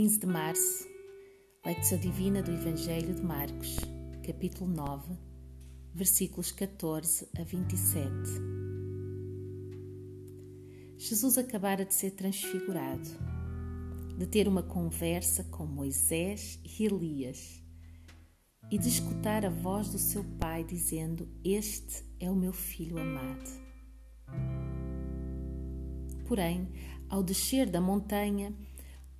15 de março, Leitura Divina do Evangelho de Marcos, capítulo 9, versículos 14 a 27. Jesus acabara de ser transfigurado, de ter uma conversa com Moisés e Elias e de escutar a voz do seu pai dizendo: Este é o meu filho amado. Porém, ao descer da montanha,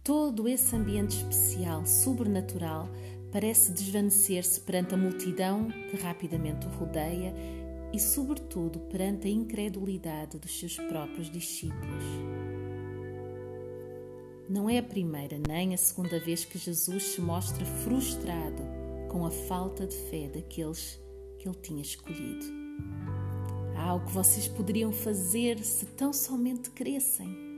todo esse ambiente especial, sobrenatural, parece desvanecer-se perante a multidão que rapidamente o rodeia e, sobretudo, perante a incredulidade dos seus próprios discípulos. Não é a primeira nem a segunda vez que Jesus se mostra frustrado com a falta de fé daqueles que ele tinha escolhido. Há algo que vocês poderiam fazer se tão somente crescem.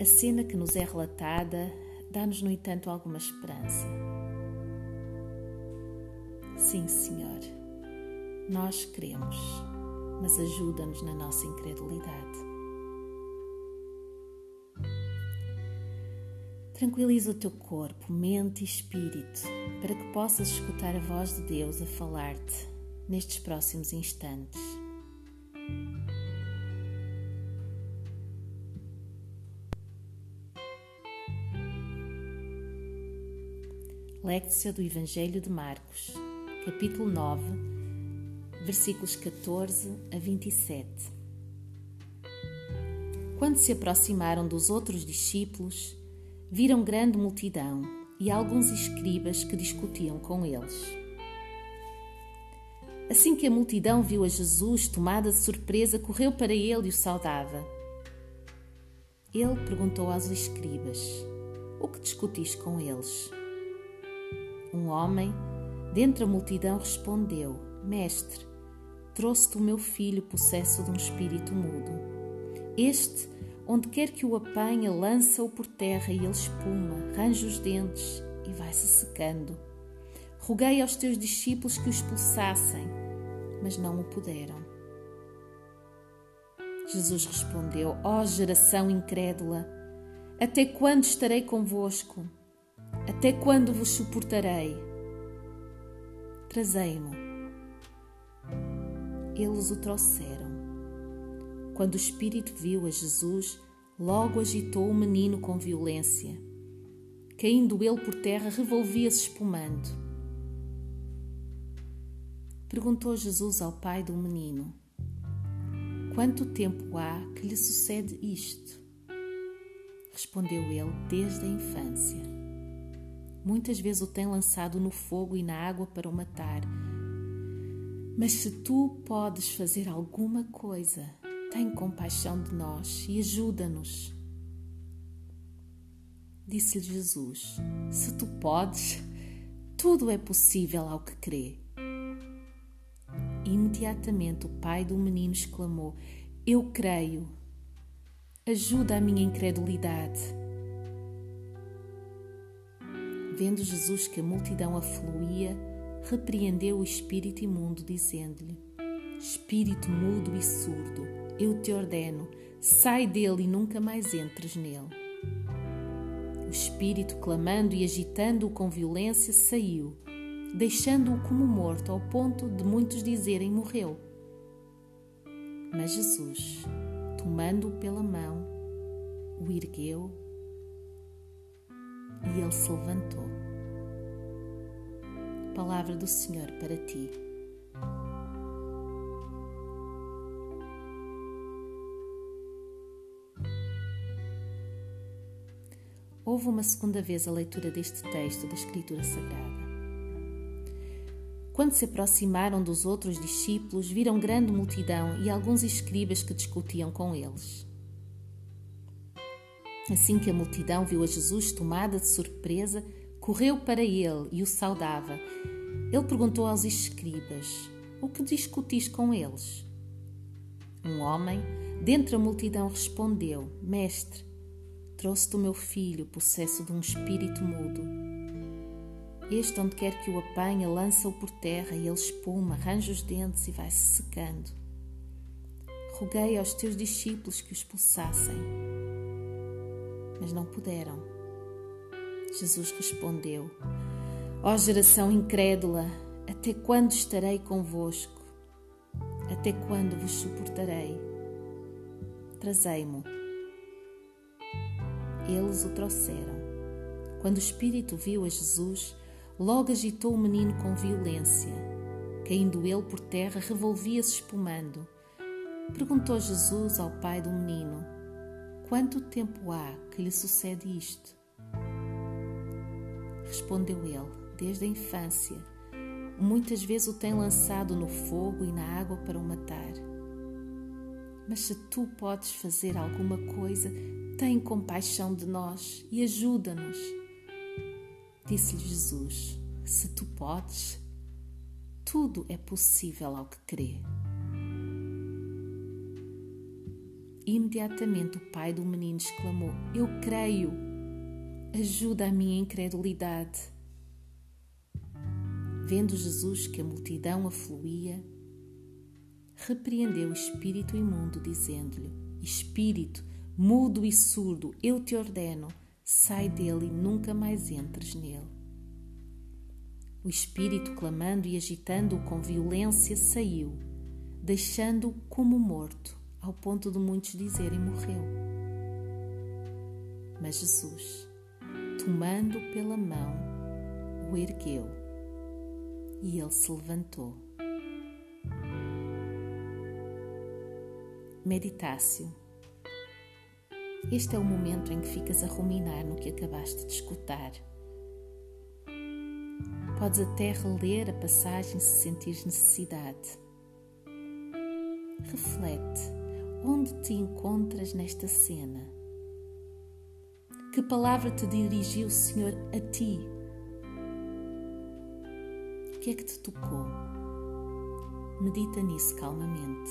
A cena que nos é relatada dá-nos, no entanto, alguma esperança. Sim, Senhor, nós queremos, mas ajuda-nos na nossa incredulidade. Tranquiliza o teu corpo, mente e espírito para que possas escutar a voz de Deus a falar-te nestes próximos instantes. Lectio do Evangelho de Marcos, capítulo 9, versículos 14 a 27. Quando se aproximaram dos outros discípulos, viram grande multidão e alguns escribas que discutiam com eles. Assim que a multidão viu a Jesus, tomada de surpresa, correu para ele e o saudava. Ele perguntou aos escribas: O que discutis com eles? Um homem, dentre a multidão, respondeu: Mestre, trouxe-te o meu filho possesso de um espírito mudo. Este Onde quer que o apanha, lança-o por terra e ele espuma, range os dentes e vai-se secando. Roguei aos teus discípulos que o expulsassem, mas não o puderam. Jesus respondeu: Ó oh, geração incrédula, até quando estarei convosco? Até quando vos suportarei? Trazei-mo. Eles o trouxeram. Quando o espírito viu a Jesus, logo agitou o menino com violência. Caindo ele por terra, revolvia-se espumando. Perguntou Jesus ao pai do menino: Quanto tempo há que lhe sucede isto? Respondeu ele: Desde a infância. Muitas vezes o tem lançado no fogo e na água para o matar. Mas se tu podes fazer alguma coisa, tem compaixão de nós e ajuda-nos. Disse-lhe Jesus: Se tu podes, tudo é possível ao que crê. Imediatamente o pai do menino exclamou: Eu creio. Ajuda a minha incredulidade. Vendo Jesus que a multidão afluía, repreendeu o espírito imundo, dizendo-lhe: Espírito mudo e surdo, eu te ordeno, sai dele e nunca mais entres nele. O espírito, clamando e agitando-o com violência, saiu, deixando-o como morto, ao ponto de muitos dizerem morreu. Mas Jesus, tomando-o pela mão, o ergueu e ele se levantou. Palavra do Senhor para ti. houve uma segunda vez a leitura deste texto da Escritura Sagrada. Quando se aproximaram dos outros discípulos, viram grande multidão e alguns escribas que discutiam com eles. Assim que a multidão viu a Jesus tomada de surpresa, correu para ele e o saudava. Ele perguntou aos escribas: O que discutis com eles? Um homem, dentre a multidão, respondeu: Mestre, Trouxe-te o meu filho, possesso de um espírito mudo. Este, onde quer que o apanha, lança-o por terra e ele espuma, arranja os dentes e vai-se secando. Roguei aos teus discípulos que o expulsassem, mas não puderam. Jesus respondeu: Ó oh, geração incrédula, até quando estarei convosco? Até quando vos suportarei? Trazei-mo. Eles o trouxeram. Quando o Espírito viu a Jesus, logo agitou o menino com violência. Caindo ele por terra, revolvia-se espumando. Perguntou Jesus ao pai do menino: Quanto tempo há que lhe sucede isto? Respondeu ele: Desde a infância. Muitas vezes o tem lançado no fogo e na água para o matar. Mas se tu podes fazer alguma coisa, tem compaixão de nós e ajuda-nos. Disse-lhe Jesus: Se tu podes, tudo é possível ao que crê. Imediatamente o pai do menino exclamou: Eu creio, ajuda a minha incredulidade. Vendo Jesus que a multidão afluía, repreendeu o espírito imundo, dizendo-lhe: Espírito, mudo e surdo, eu te ordeno, sai dele e nunca mais entres nele. O espírito, clamando e agitando-o com violência, saiu, deixando-o como morto, ao ponto de muitos dizerem morreu. Mas Jesus, tomando pela mão, o ergueu e ele se levantou. Meditácio este é o momento em que ficas a ruminar no que acabaste de escutar. Podes até reler a passagem se sentires necessidade. Reflete onde te encontras nesta cena. Que palavra te dirigiu o Senhor a ti? O que é que te tocou? Medita nisso calmamente.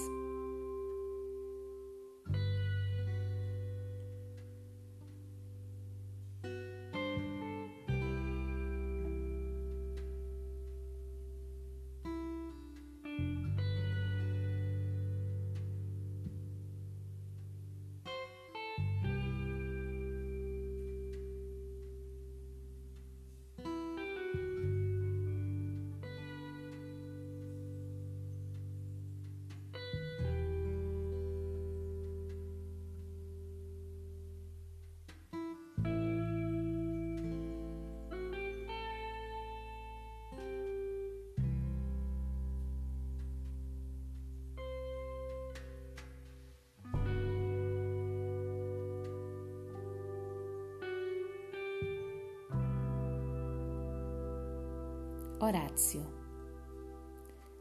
Horácio.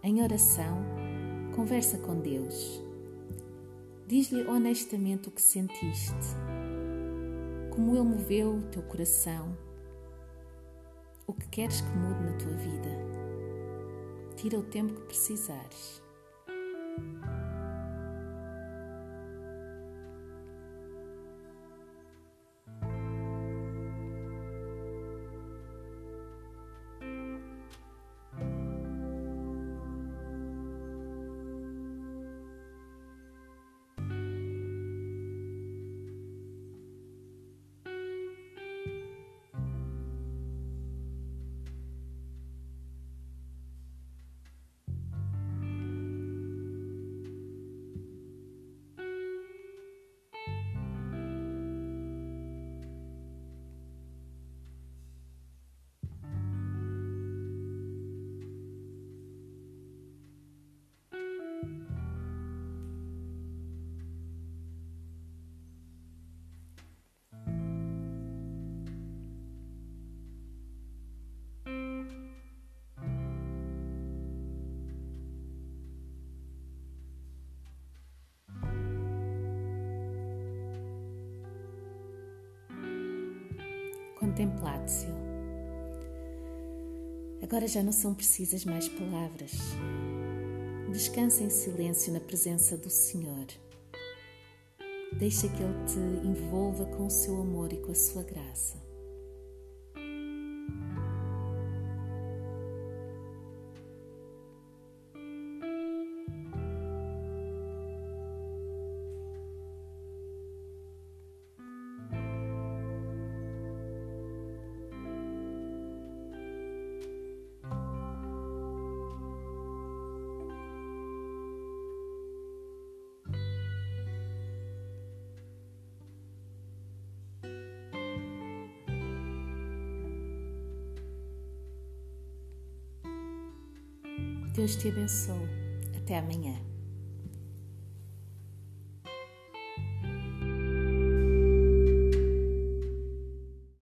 Em oração, conversa com Deus. Diz-lhe honestamente o que sentiste, como Ele moveu o teu coração, o que queres que mude na tua vida. Tira o tempo que precisares. Contemplatio. Agora já não são precisas mais palavras. Descansa em silêncio na presença do Senhor. Deixa que Ele te envolva com o seu amor e com a sua graça. Deus te abençoe. Até amanhã.